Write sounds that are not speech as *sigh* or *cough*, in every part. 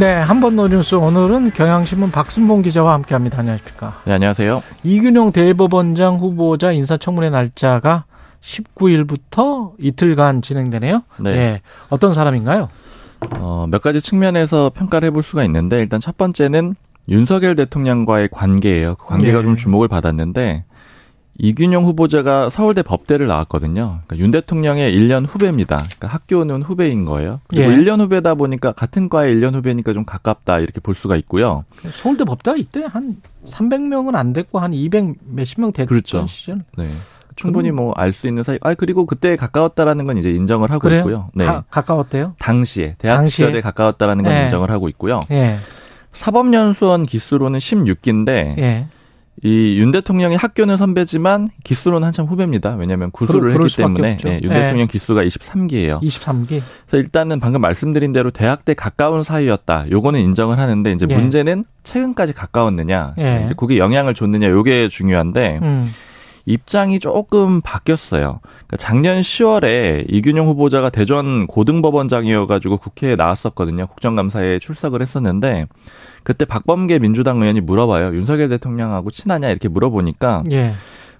네, 한번 노뉴스 오늘은 경향신문 박순봉 기자와 함께합니다. 안녕하십니까? 네, 안녕하세요. 이균용 대법원장 후보자 인사청문회 날짜가 19일부터 이틀간 진행되네요. 네. 예, 어떤 사람인가요? 어, 몇 가지 측면에서 평가를 해볼 수가 있는데 일단 첫 번째는 윤석열 대통령과의 관계예요. 그 관계가 네. 좀 주목을 받았는데 이균용 후보자가 서울대 법대를 나왔거든요. 그러니까 윤 대통령의 1년 후배입니다. 그러니까 학교는 후배인 거예요. 그리고 예. 1년 후배다 보니까 같은 과의 1년 후배니까 좀 가깝다 이렇게 볼 수가 있고요. 서울대 법대가 이때 한 300명은 안 됐고 한 200 몇십 명 됐던 그렇죠. 시절. 네. 충분히 뭐 알 수 있는 사이. 아 그리고 그때 가까웠다라는 건 이제 인정을 하고 그래요? 있고요. 네. 가, 가까웠대요? 당시에 대학 당시에? 시절에 가까웠다라는 건 네. 인정을 하고 있고요. 예, 사법연수원 기수로는 16기인데 예. 이윤 대통령이 학교는 선배지만 기수로는 한참 후배입니다. 왜냐하면 구수를 그럴 했기 때문에. 예, 윤 네. 대통령 기수가 23기예요. 23기. 그래서 일단은 방금 말씀드린 대로 대학 때 가까운 사이였다. 요거는 인정을 하는데 이제 예. 문제는 최근까지 가까웠느냐, 예. 이제 그게 영향을 줬느냐, 요게 중요한데 음. 입장이 조금 바뀌었어요. 그러니까 작년 10월에 이균용 후보자가 대전 고등법원장이어가지고 국회에 나왔었거든요. 국정감사에 출석을 했었는데 그때 박범계 민주당 의원이 물어봐요. 윤석열 대통령하고 친하냐 이렇게 물어보니까 예.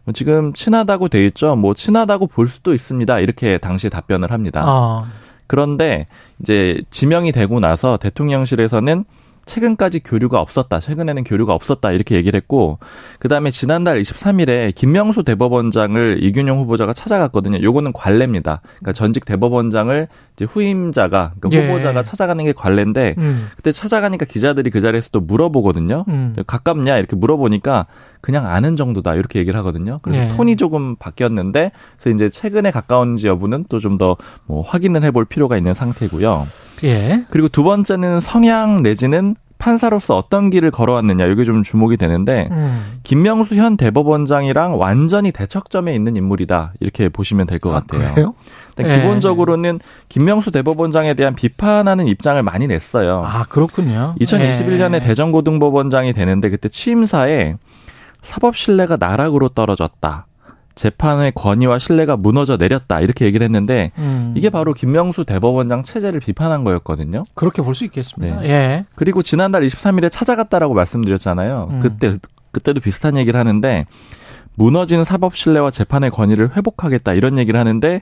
뭐 지금 친하다고 돼 있죠. 뭐 친하다고 볼 수도 있습니다. 이렇게 당시에 답변을 합니다. 아. 그런데 이제 지명이 되고 나서 대통령실에서는 최근까지 교류가 없었다. 최근에는 교류가 없었다. 이렇게 얘기를 했고 그다음에 지난달 23일에 김명수 대법원장을 이균용 후보자가 찾아갔거든요. 요거는 관례입니다. 그러니까 전직 대법원장을 이제 후임자가 그러니까 예. 후보자가 찾아가는 게 관례인데 음. 그때 찾아가니까 기자들이 그 자리에서 또 물어보거든요. 음. 가깝냐 이렇게 물어보니까 그냥 아는 정도다 이렇게 얘기를 하거든요. 그래서 네. 톤이 조금 바뀌었는데 그래서 이제 최근에 가까운지 여부는 또 좀 더 뭐 확인을 해볼 필요가 있는 상태고요. 예. 그리고 두 번째는 성향 내지는 판사로서 어떤 길을 걸어왔느냐 이게 좀 주목이 되는데 음. 김명수 현 대법원장이랑 완전히 대척점에 있는 인물이다 이렇게 보시면 될것 아, 같아요. 그래요? 일단 예. 기본적으로는 김명수 대법원장에 대한 비판하는 입장을 많이 냈어요. 아, 그렇군요. 2021년에 예. 대전고등법원장이 되는데 그때 취임사에 사법 신뢰가 나락으로 떨어졌다. 재판의 권위와 신뢰가 무너져 내렸다. 이렇게 얘기를 했는데 음. 이게 바로 김명수 대법원장 체제를 비판한 거였거든요. 그렇게 볼 수 있겠습니다. 네. 예. 그리고 지난달 23일에 찾아갔다라고 말씀드렸잖아요. 음. 그때 그때도 비슷한 얘기를 하는데 무너진 사법 신뢰와 재판의 권위를 회복하겠다 이런 얘기를 하는데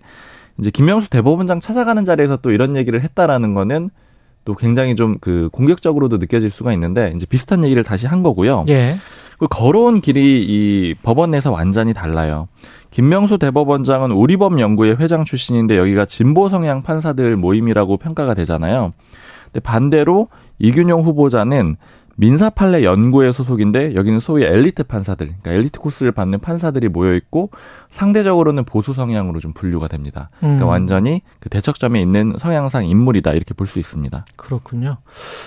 이제 김명수 대법원장 찾아가는 자리에서 또 이런 얘기를 했다라는 거는 또 굉장히 좀 그 공격적으로도 느껴질 수가 있는데 이제 비슷한 얘기를 다시 한 거고요. 예. 그 걸어온 길이 이 법원 내에서 완전히 달라요. 김명수 대법원장은 우리법 연구회 회장 출신인데 여기가 진보 성향 판사들 모임이라고 평가가 되잖아요. 근데 반대로 이균용 후보자는 민사 판례 연구회 소속인데 여기는 소위 엘리트 판사들, 그러니까 엘리트 코스를 받는 판사들이 모여 있고 상대적으로는 보수 성향으로 좀 분류가 됩니다. 그러니까 음. 완전히 그 대척점에 있는 성향상 인물이다 이렇게 볼 수 있습니다. 그렇군요.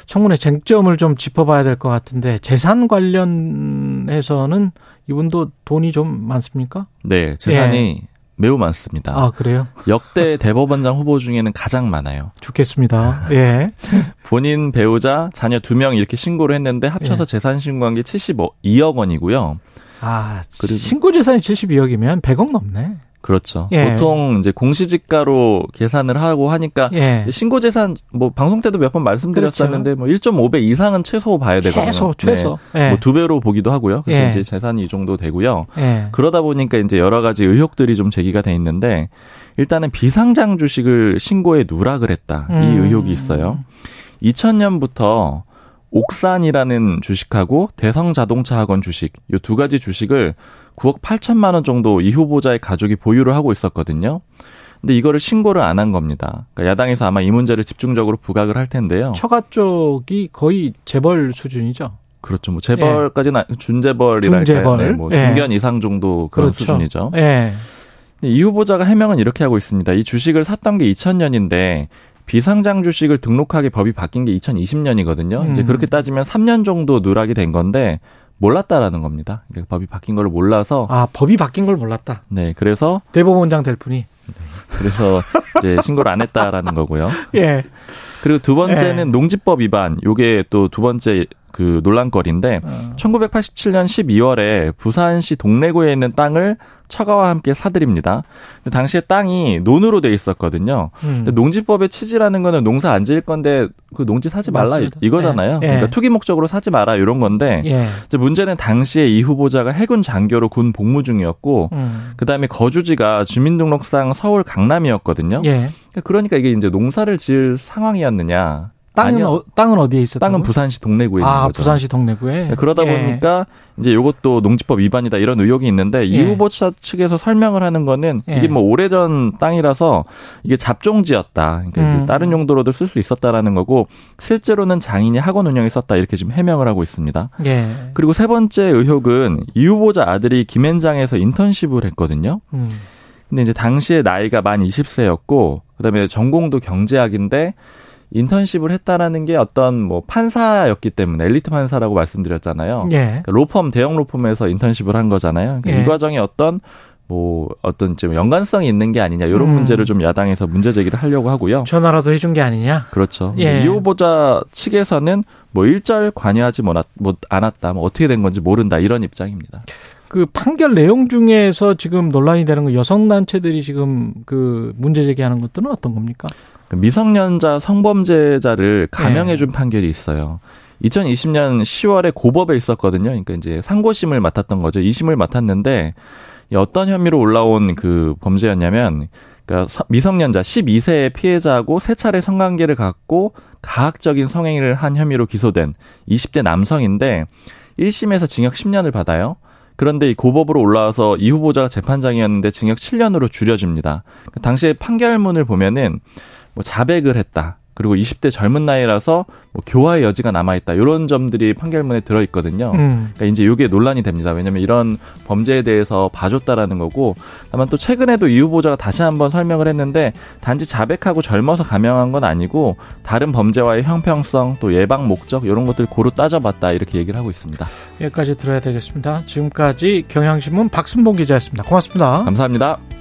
청문회 쟁점을 좀 짚어봐야 될 것 같은데 재산 관련해서는 이분도 돈이 좀 많습니까? 네, 재산이 매우 많습니다. 아 그래요? 역대 대법원장 후보 중에는 가장 많아요. 좋겠습니다. 예. *laughs* 본인 배우자 자녀 두 명 이렇게 신고를 했는데 합쳐서 예. 재산 신고한 게 72억 원이고요. 아 그리고- 신고 재산이 72억이면 100억 넘네. 그렇죠. 예. 보통 이제 공시지가로 계산을 하고 하니까 예. 신고 재산 뭐 방송 때도 몇 번 말씀드렸었는데 뭐 1.5배 이상은 최소 봐야 되거든요. 최소 최소. 예. 뭐두 배로 보기도 하고요. 그래서 예. 이제 재산이 이 정도 되고요. 예. 그러다 보니까 이제 여러 가지 의혹들이 좀 제기가 돼 있는데 일단은 비상장 주식을 신고에 누락을 했다. 이 음. 의혹이 있어요. 2000년부터 옥산이라는 주식하고 대성자동차학원 주식 이 두 가지 주식을 9억 8천만 원 정도 이 후보자의 가족이 보유를 하고 있었거든요. 근데 이거를 신고를 안 한 겁니다. 그러니까 야당에서 아마 이 문제를 집중적으로 부각을 할 텐데요. 처가 쪽이 거의 재벌 수준이죠. 그렇죠. 뭐 재벌까지는 아- 준재벌이랄까요. 준재벌. 네, 뭐 예. 중견 이상 정도 그런 그렇죠. 수준이죠. 예. 이 후보자가 해명은 이렇게 하고 있습니다. 이 주식을 샀던 게 2000년인데 비상장 주식을 등록하게 법이 바뀐 게 2020년이거든요. 이제 음. 그렇게 따지면 3년 정도 누락이 된 건데 몰랐다라는 겁니다. 그러니까 법이 바뀐 걸 몰라서 아 법이 바뀐 걸 몰랐다. 네 그래서 대법원장 될 뿐이. 그래서 이제 신고를 안 했다라는 거고요. *laughs* 예. 그리고 두 번째는 예. 농지법 위반. 요게 또 두 번째 그 논란거리인데 어. 1987년 12월에 부산시 동래구에 있는 땅을 처가와 함께 사들입니다. 근데 당시에 땅이 논으로 돼 있었거든요. 음. 농지법의 취지라는 거는 농사 안 지을 건데 그 농지 사지 말라 맞습니다. 이거잖아요. 예. 그러니까 투기 목적으로 사지 마라 이런 건데 예. 문제는 당시에 이 후보자가 해군 장교로 군 복무 중이었고 음. 그다음에 거주지가 주민등록상 서울 강남이었거든요. 예. 그러니까 이게 이제 농사를 지을 상황이었느냐? 땅은 아니요. 어, 땅은 어디에 있었다고? 땅은 부산시 동래구에 있는 아, 거죠. 부산시 동래구에. 네, 그러다 예. 보니까 이제 이것도 농지법 위반이다 이런 의혹이 있는데 이 예. 후보자 측에서 설명을 하는 거는 예. 이게 뭐 오래전 땅이라서 이게 잡종지였다. 그러니까 이제 음. 다른 용도로도 쓸 수 있었다라는 거고 실제로는 장인이 학원 운영에 썼다 이렇게 지금 해명을 하고 있습니다. 예. 그리고 세 번째 의혹은 이 후보자 아들이 김앤장에서 인턴십을 했거든요. 음. 근데 이제 당시에 나이가 만 20세였고 그다음에 전공도 경제학인데 인턴십을 했다라는 게 어떤 뭐 판사였기 때문에 엘리트 판사라고 말씀드렸잖아요. 예. 그러니까 로펌 대형 로펌에서 인턴십을 한 거잖아요. 그러니까 예. 이 과정에 어떤 뭐 어떤 좀 연관성이 있는 게 아니냐 이런 음. 문제를 좀 야당에서 문제 제기를 하려고 하고요. 전화라도 해준 게 아니냐? 그렇죠. 예. 이 후보자 측에서는 뭐 일절 관여하지 못 않았다, 뭐 어떻게 된 건지 모른다 이런 입장입니다. 그 판결 내용 중에서 지금 논란이 되는 거 여성 단체들이 지금 그 문제 제기하는 것들은 어떤 겁니까? 그 미성년자 성범죄자를 감형해 예. 준 판결이 있어요. 2020년 10월에 고법에 있었거든요. 그러니까 이제 상고심을 맡았던 거죠. 2심을 맡았는데 이 어떤 혐의로 올라온 그 범죄였냐면 그러니까 서- 미성년자 12세의 피해자하고 세 차례 성관계를 갖고 가학적인 성행위를 한 혐의로 기소된 20대 남성인데 1심에서 징역 10년을 받아요. 그런데 이 고법으로 올라와서 이 후보자가 재판장이었는데 징역 7년으로 줄여집니다. 그 당시에 판결문을 보면은 뭐 자백을 했다. 그리고 20대 젊은 나이라서 뭐 교화의 여지가 남아있다. 이런 점들이 판결문에 들어있거든요. 음. 그러니까 이제 이게 논란이 됩니다. 왜냐하면 이런 범죄에 대해서 봐줬다라는 거고, 다만 또 최근에도 이 후보자가 다시 한번 설명을 했는데 단지 자백하고 젊어서 감형한 건 아니고 다른 범죄와의 형평성 또 예방 목적 이런 것들 고루 따져봤다 이렇게 얘기를 하고 있습니다. 여기까지 들어야 되겠습니다. 지금까지 경향신문 박순봉 기자였습니다. 고맙습니다. 감사합니다.